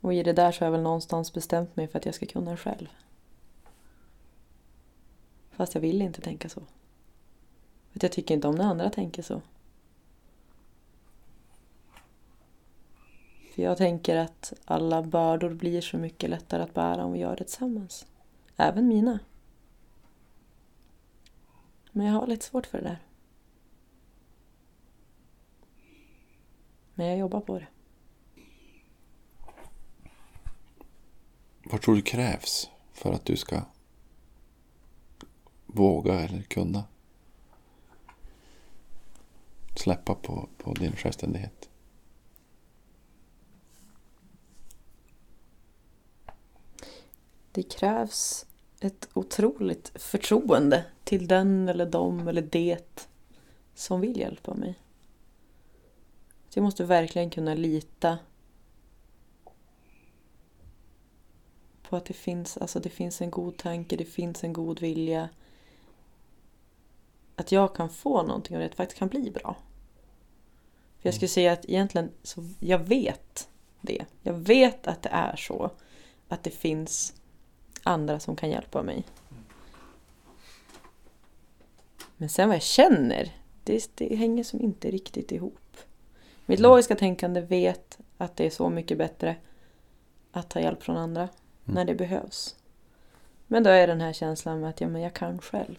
Speaker 4: Och i det där så har jag väl någonstans bestämt mig för att jag ska kunna själv. Fast jag vill inte tänka så. För att jag tycker inte om när andra tänker så. För jag tänker att alla bördor blir så mycket lättare att bära om vi gör det tillsammans. Även mina. Men jag har lite svårt för det där. Men jag jobbar på det.
Speaker 3: Vad tror du krävs för att du ska våga eller kunna släppa på, på din självständighet?
Speaker 4: Det krävs ett otroligt förtroende till den eller dem eller det som vill hjälpa mig. Så jag måste verkligen kunna lita på att det finns, alltså det finns en god tanke, det finns en god vilja. Att jag kan få någonting och det faktiskt kan bli bra. För jag skulle säga att egentligen, så jag vet det. Jag vet att det är så. Att det finns andra som kan hjälpa mig. Men sen vad jag känner, det, det hänger som inte riktigt ihop. Mitt logiska tänkande vet att det är så mycket bättre att ta hjälp från andra när det behövs. Men då är den här känslan med att ja, men jag kan själv.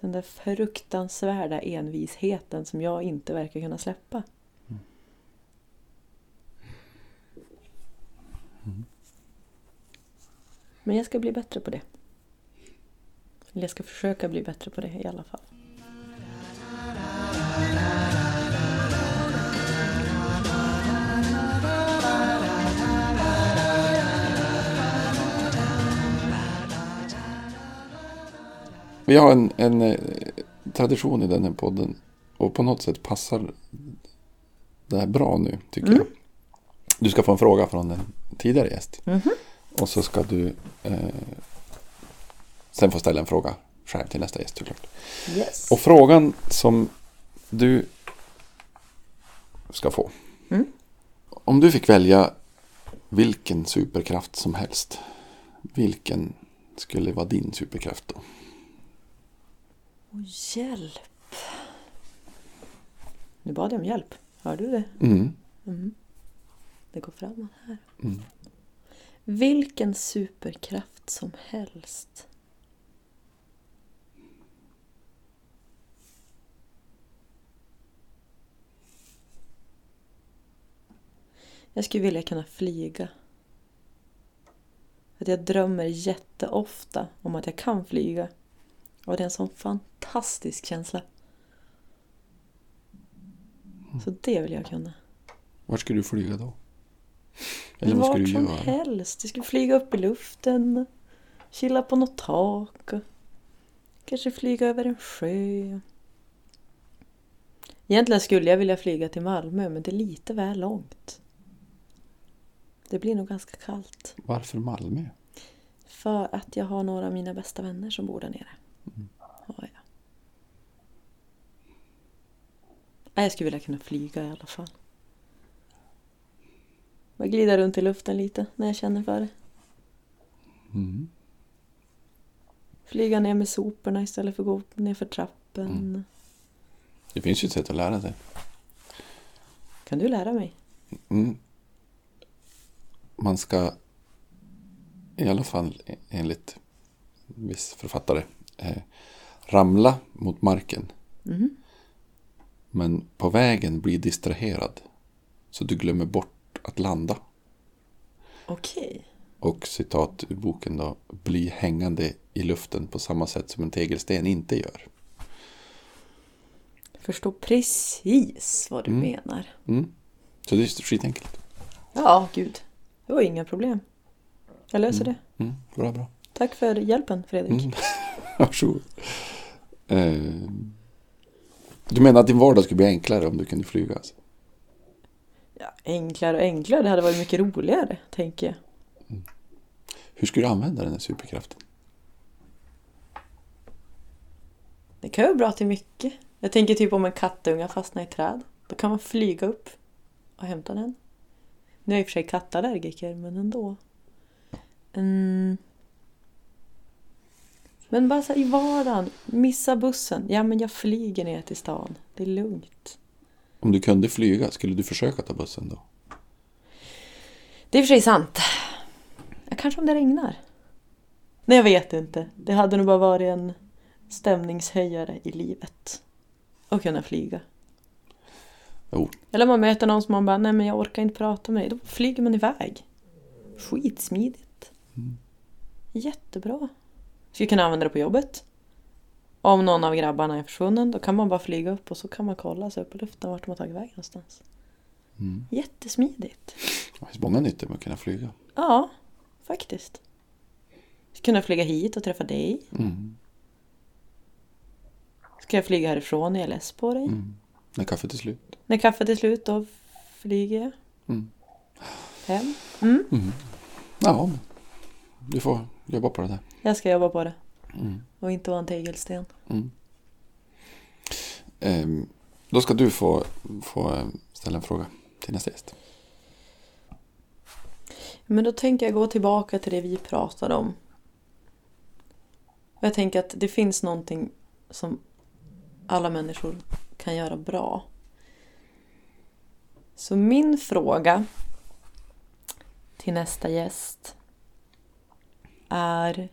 Speaker 4: Den där fruktansvärda envisheten som jag inte verkar kunna släppa. Men jag ska bli bättre på det. Eller jag ska försöka bli bättre på det i alla fall.
Speaker 3: Vi har en, en eh, tradition i den här podden och på något sätt passar det här bra nu tycker jag. Du ska få en fråga från en tidigare gäst. Och så ska du eh, sen få ställa en fråga själv till nästa gäst såklart.
Speaker 4: Yes.
Speaker 3: Och frågan som du ska få.
Speaker 4: Mm.
Speaker 3: Om du fick välja vilken superkraft som helst. Vilken skulle vara din superkraft då?
Speaker 4: Och hjälp. Nu bad jag om hjälp. Hör du det?
Speaker 3: Mm.
Speaker 4: Det går framåt här.
Speaker 3: Mm.
Speaker 4: Vilken superkraft som helst. Jag skulle vilja kunna flyga. Att jag drömmer jätteofta om att jag kan flyga. Och det är en sån fantastisk känsla. Så det vill jag kunna.
Speaker 3: Vart ska du flyga då? Eller vad
Speaker 4: vart
Speaker 3: du
Speaker 4: som
Speaker 3: göra?
Speaker 4: helst. Jag skulle flyga upp i luften. Chilla på något tak. Kanske flyga över en sjö. Egentligen skulle jag vilja flyga till Malmö men det är lite väl långt. Det blir nog ganska kallt.
Speaker 3: Varför Malmö?
Speaker 4: För att jag har några av mina bästa vänner som bor där nere. Har jag. Nej, Jag skulle vilja kunna flyga i alla fall. Bara glida runt i luften lite när jag känner för det.
Speaker 3: Mm.
Speaker 4: Flyga ner med soporna istället för att gå ner för trappen.
Speaker 3: Mm. Det finns ju ett sätt att lära sig.
Speaker 4: Kan du lära mig?
Speaker 3: Mm. Man ska i alla fall enligt en viss författare eh, ramla mot marken
Speaker 4: Mhm.
Speaker 3: Men på vägen blir distraherad. Så du glömmer bort att landa.
Speaker 4: Okej.
Speaker 3: Och citat ur boken då. Bli hängande i luften på samma sätt som en tegelsten inte gör.
Speaker 4: Jag förstår precis vad du
Speaker 3: Mm.
Speaker 4: menar.
Speaker 3: Mm. Så det är skitenkelt.
Speaker 4: Ja, gud. Det var inga problem. Jag löser det.
Speaker 3: Mm. Bra, bra.
Speaker 4: Tack för hjälpen Fredrik.
Speaker 3: Mm. Varsågod. Eh, du menar att din vardag skulle bli enklare om du kunde flyga? Alltså?
Speaker 4: Ja, enklare och enklare. Det hade varit mycket roligare, tänker jag.
Speaker 3: Hur skulle du använda den här superkraften?
Speaker 4: Det kan ju vara bra till mycket. Jag tänker typ om en kattunga fastnar i träd. Då kan man flyga upp och hämta den. Nu är jag i och för sig kattallergiker, men ändå. Mm. Men bara så i vardagen, missa bussen. Ja, men jag flyger ner till stan. Det är lugnt.
Speaker 3: Om du kunde flyga, skulle du försöka ta bussen då?
Speaker 4: Det är i och för sig sant. Kanske om det regnar. Nej, jag vet inte. Det hade nog bara varit en stämningshöjare i livet. Att kunna flyga.
Speaker 3: Jo,
Speaker 4: Eller man möter någon som man bara, nej men jag orkar inte prata med dig. Då flyger man iväg. Skitsmidigt. Jättebra. Skulle kunna använda det på jobbet. Om någon av grabbarna är försvunnen, då kan man bara flyga upp och så kan man kolla sig upp i luften vart de har tagit vägen någonstans.
Speaker 3: Mm.
Speaker 4: Jättesmidigt.
Speaker 3: det finns många nyttor med att kunna flyga.
Speaker 4: Ja, faktiskt. Kunna flyga hit och träffa dig.
Speaker 3: Mm.
Speaker 4: Ska jag flyga härifrån när jag är less på dig?
Speaker 3: Mm. När kaffet är slut.
Speaker 4: När kaffet är slut då flyger jag
Speaker 3: Mm.
Speaker 4: hem. Mm.
Speaker 3: Ja, men du får jobba på det där.
Speaker 4: Jag ska jobba på det.
Speaker 3: Mm.
Speaker 4: Och inte vara en tegelsten.
Speaker 3: Mm. Ehm, då ska du få, få eh, ställa en fråga till nästa gäst.
Speaker 4: Men då tänker jag gå tillbaka till det vi pratade om. Jag tänker att det finns någonting som alla människor kan göra bra. Så min fråga till nästa gäst är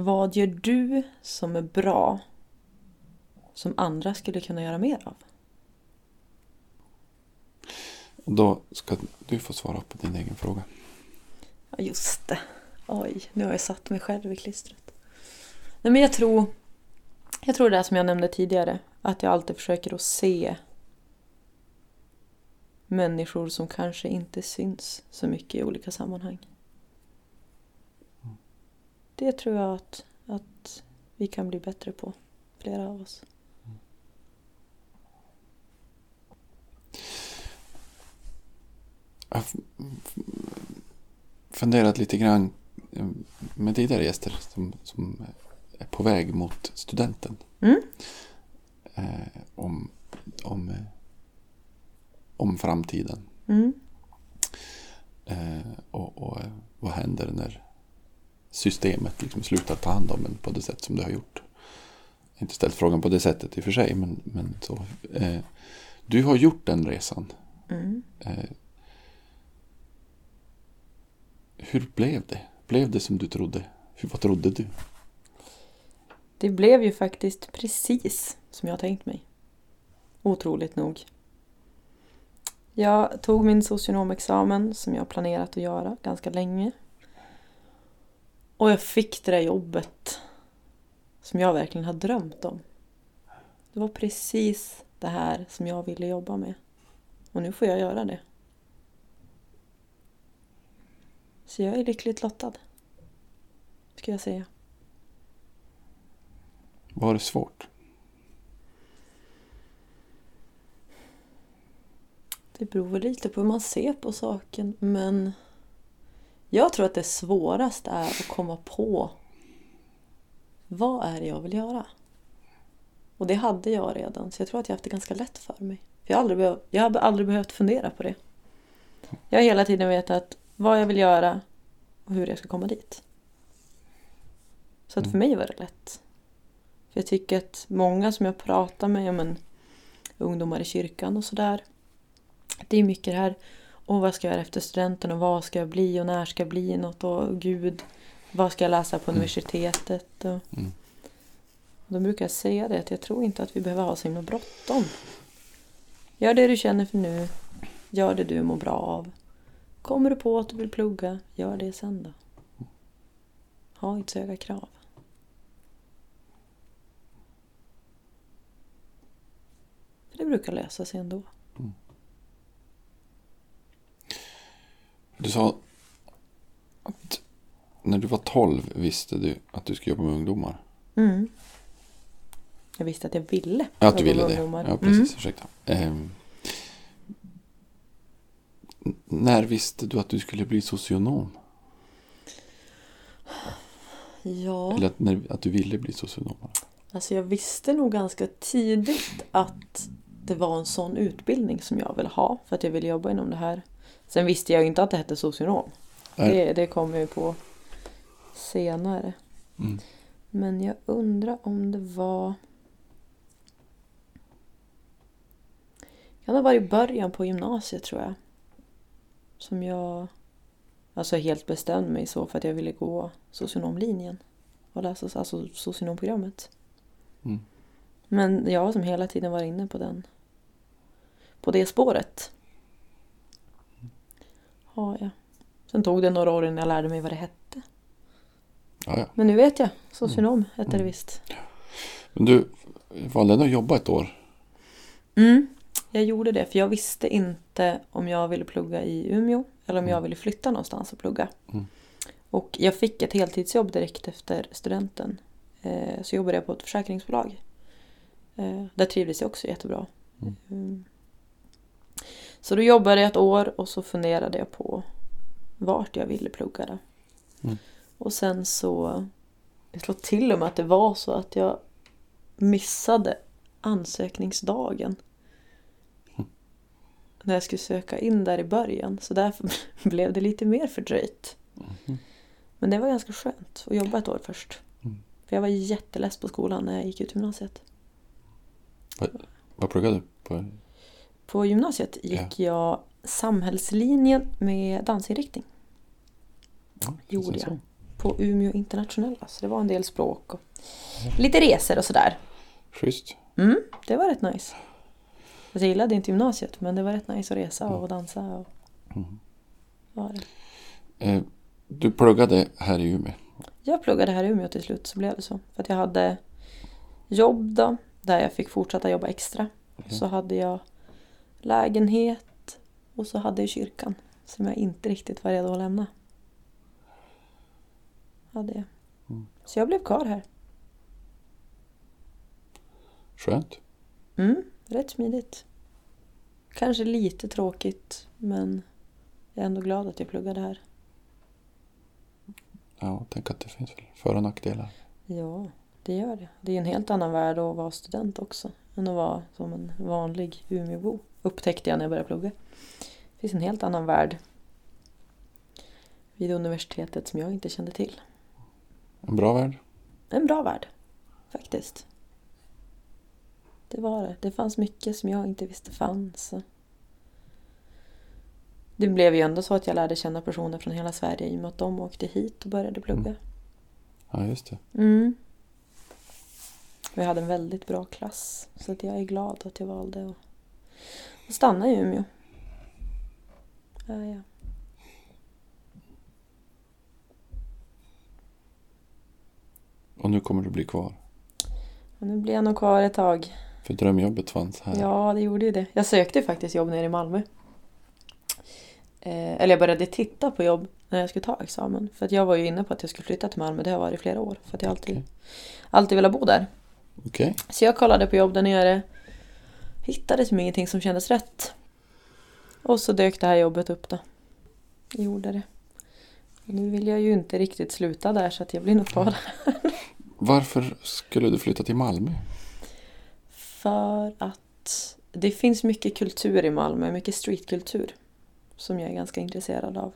Speaker 4: Vad gör du som är bra som andra skulle kunna göra mer av?
Speaker 3: Då ska du få svara på din egen fråga.
Speaker 4: Ja, just det. Oj, nu har jag satt mig själv i klistret. Nej, men jag tror... Jag tror det här som jag nämnde tidigare. Att jag alltid försöker att se människor som kanske inte syns så mycket i olika sammanhang. Det tror jag att, att vi kan bli bättre på, flera av oss.
Speaker 3: Jag har funderat lite grann eh, med tidigare gäster som, som är på väg mot studenten.
Speaker 4: Mm.
Speaker 3: Eh, om, om, eh, om framtiden.
Speaker 4: Mm.
Speaker 3: Eh, och och eh, vad händer när systemet liksom slutar ta hand om en på det sätt som det har gjort. Jag har inte ställt frågan på det sättet i och för sig. Men, men så, eh, du har gjort den resan.
Speaker 4: Mm.
Speaker 3: Eh, hur blev det? Blev det som du trodde? Hur, vad trodde du?
Speaker 4: Det blev ju faktiskt precis som jag tänkt mig. Otroligt nog. Jag tog min socionomexamen som jag planerat att göra ganska länge. Och jag fick det där jobbet som jag verkligen har drömt om. Det var precis det här som jag ville jobba med. Och nu får jag göra det. Så jag är lyckligt lottad. Ska jag säga.
Speaker 3: Var det svårt?
Speaker 4: Det beror väl lite på hur man ser på saken men jag tror att det svåraste är att komma på vad är det jag vill göra? Och det hade jag redan så jag tror att jag haft det ganska lätt för mig. För jag, har aldrig behöv, jag har aldrig behövt fundera på det. Jag har hela tiden vetat vad jag vill göra och hur jag ska komma dit. Så att för mig var det lätt. För jag tycker att många som jag pratar med, ja, men, ungdomar i kyrkan och sådär. Det är mycket det här, och vad ska jag göra efter studenten och vad ska jag bli och när ska jag bli något och gud, vad ska jag läsa på universitetet? Och...
Speaker 3: Mm.
Speaker 4: Och då brukar jag säga det att jag tror inte att vi behöver ha så himla bråttom. Gör det du känner för nu. Gör det du mår bra av. Kommer du på att du vill plugga, gör det sen då. Ha inte så höga krav. För det brukar lösa sig ändå.
Speaker 3: Du sa att när du var 12 visste du att du skulle jobba med ungdomar.
Speaker 4: Mm. Jag visste att jag ville
Speaker 3: Ja, att du ville det.
Speaker 4: ungdomar.
Speaker 3: Ja, precis. Ursäkta. Ehm, n- när visste du att du skulle bli socionom?
Speaker 4: Mm. Ja.
Speaker 3: Eller att, när, att du ville bli socionom?
Speaker 4: Alltså jag visste nog ganska tidigt att det var en sån utbildning som jag ville ha för att jag ville jobba inom det här. Sen visste jag ju inte att det hette socionom. Det, det kom jag ju på senare.
Speaker 3: Mm.
Speaker 4: Men jag undrar om det var... Kan det ha varit i början på gymnasiet tror jag. Som jag alltså helt bestämde mig så för att jag ville gå socionomlinjen. Och läsa alltså socionomprogrammet.
Speaker 3: Mm.
Speaker 4: Men jag har som hela tiden varit inne på den. På det spåret. Ja, ja. Sen tog det några år innan jag lärde mig vad det hette.
Speaker 3: Ja, ja.
Speaker 4: Men nu vet jag. Socionom hette det
Speaker 3: Mm.
Speaker 4: visst.
Speaker 3: Men du valde ändå att jobba ett år.
Speaker 4: Mm, jag gjorde det för jag visste inte om jag ville plugga i Umeå eller om jag ville flytta någonstans och plugga.
Speaker 3: Mm.
Speaker 4: Och jag fick ett heltidsjobb direkt efter studenten. Eh, så jobbade jag på ett försäkringsbolag. Eh, där trivdes jag också jättebra.
Speaker 3: Mm.
Speaker 4: Mm. Så då jobbade jag ett år och så funderade jag på vart jag ville plugga då.
Speaker 3: Mm.
Speaker 4: Och sen så, jag tror till och med att det var så att jag missade ansökningsdagen. När jag skulle söka in där i början. Så därför blev det lite mer fördröjt. Men det var ganska skönt att jobba ett år först.
Speaker 3: Mm.
Speaker 4: För jag var jätteless på skolan när jag gick ut gymnasiet.
Speaker 3: Vad pluggade du på?
Speaker 4: På gymnasiet gick jag samhällslinjen med dansinriktning.
Speaker 3: Ja,
Speaker 4: Gjorde jag. På Umeå internationella. Så det var en del språk och lite resor och sådär.
Speaker 3: Schysst.
Speaker 4: Mm, det var rätt nice. Alltså, jag gillade inte gymnasiet men det var rätt nice att resa och dansa. Och...
Speaker 3: Mm.
Speaker 4: Var det.
Speaker 3: Eh, du pluggade här i Umeå.
Speaker 4: Jag pluggade här i Umeå till slut så blev det så. För att jag hade jobb då, där jag fick fortsätta jobba extra. Så hade jag lägenhet och så hade jag kyrkan. Som jag inte riktigt var redo att lämna. Hade jag.
Speaker 3: Mm.
Speaker 4: Så jag blev kvar här.
Speaker 3: Skönt.
Speaker 4: Mm, rätt smidigt. Kanske lite tråkigt men jag är ändå glad att jag pluggade här.
Speaker 3: Ja, tänk att det finns för och nackdelar.
Speaker 4: Ja, det gör det. Det är en helt annan värld att vara student också. Än att vara som en vanlig Umeåbo. Upptäckte jag när jag började plugga. Det finns en helt annan värld vid universitetet som jag inte kände till.
Speaker 3: En bra värld.
Speaker 4: En bra värld, faktiskt. Det var det. Det fanns mycket som jag inte visste fanns. Det blev ju ändå så att jag lärde känna personer från hela Sverige i och med att de åkte hit och började plugga.
Speaker 3: Ja, just det.
Speaker 4: Mm. Jag hade en väldigt bra klass. Så att jag är glad att jag valde att att stanna i Umeå. Ja, ja.
Speaker 3: Och nu kommer du bli kvar.
Speaker 4: Och nu blir jag nog kvar ett tag.
Speaker 3: För drömjobbet fanns här.
Speaker 4: Ja, det gjorde ju det. Jag sökte faktiskt jobb nere i Malmö. Eh, eller jag började titta på jobb när jag skulle ta examen. För att jag var ju inne på att jag skulle flytta till Malmö. Det har varit i flera år. För att jag alltid,
Speaker 3: Okej.
Speaker 4: alltid velat bo där.
Speaker 3: Okej.
Speaker 4: Så jag kollade på jobb där nere. Hittade som ingenting som kändes rätt. Och så dök det här jobbet upp då. Jag gjorde det. Nu vill jag ju inte riktigt sluta där så att jag blir nog kvar där.
Speaker 3: Varför skulle du flytta till Malmö?
Speaker 4: För att det finns mycket kultur i Malmö, mycket streetkultur. Som jag är ganska intresserad av.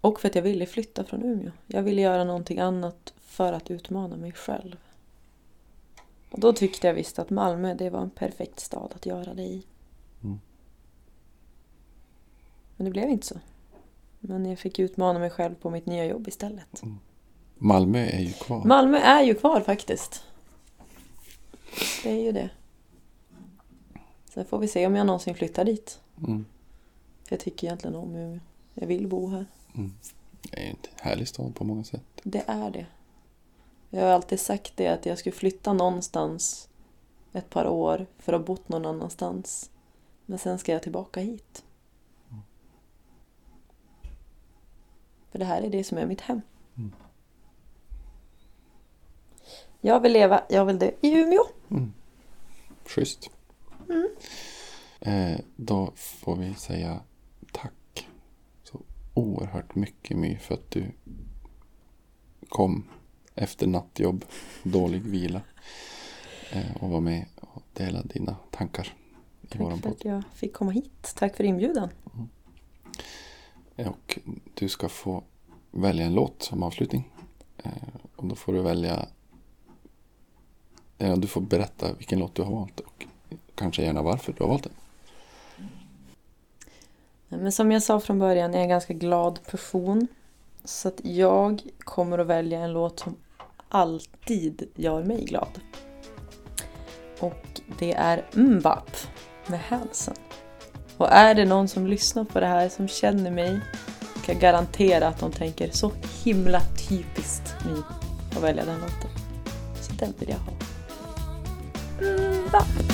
Speaker 4: Och för att jag ville flytta från Umeå. Jag ville göra någonting annat för att utmana mig själv. Och då tyckte jag visst att Malmö det var en perfekt stad att göra det i.
Speaker 3: Mm.
Speaker 4: Men det blev inte så. Men jag fick utmana mig själv på mitt nya jobb istället.
Speaker 3: Mm. Malmö är ju kvar.
Speaker 4: Malmö är ju kvar faktiskt. Det är ju det. Sen får vi se om jag någonsin flyttar dit.
Speaker 3: Mm.
Speaker 4: Jag tycker egentligen om Umeå. Jag vill bo här.
Speaker 3: Det är ju en härlig stad på många sätt.
Speaker 4: Det är det. Jag har alltid sagt det att jag skulle flytta någonstans ett par år för att ha bott någon annanstans. Men sen ska jag tillbaka hit. För det här är det som är mitt hem. Jag vill leva, jag vill dö i Umeå.
Speaker 3: Schysst. Eh, då får vi säga tack så oerhört mycket My för att du kom efter nattjobb, dålig vila eh, och var med och delade dina tankar i våran
Speaker 4: Tack för att jag fick komma hit. Tack för inbjudan.
Speaker 3: Och du ska få välja en låt som avslutning. Eh, och då får du välja... Ja, du får berätta vilken låt du har valt och kanske gärna varför du har valt den.
Speaker 4: Men som jag sa från början är jag en ganska glad person. Så att jag kommer att välja en låt som alltid gör mig glad. Och det är Mbap med Hansen. Och är det någon som lyssnar på det här som känner mig kan jag garantera att de tänker så himla typiskt ni att välja den låten. Så den vill jag ha. Mbap!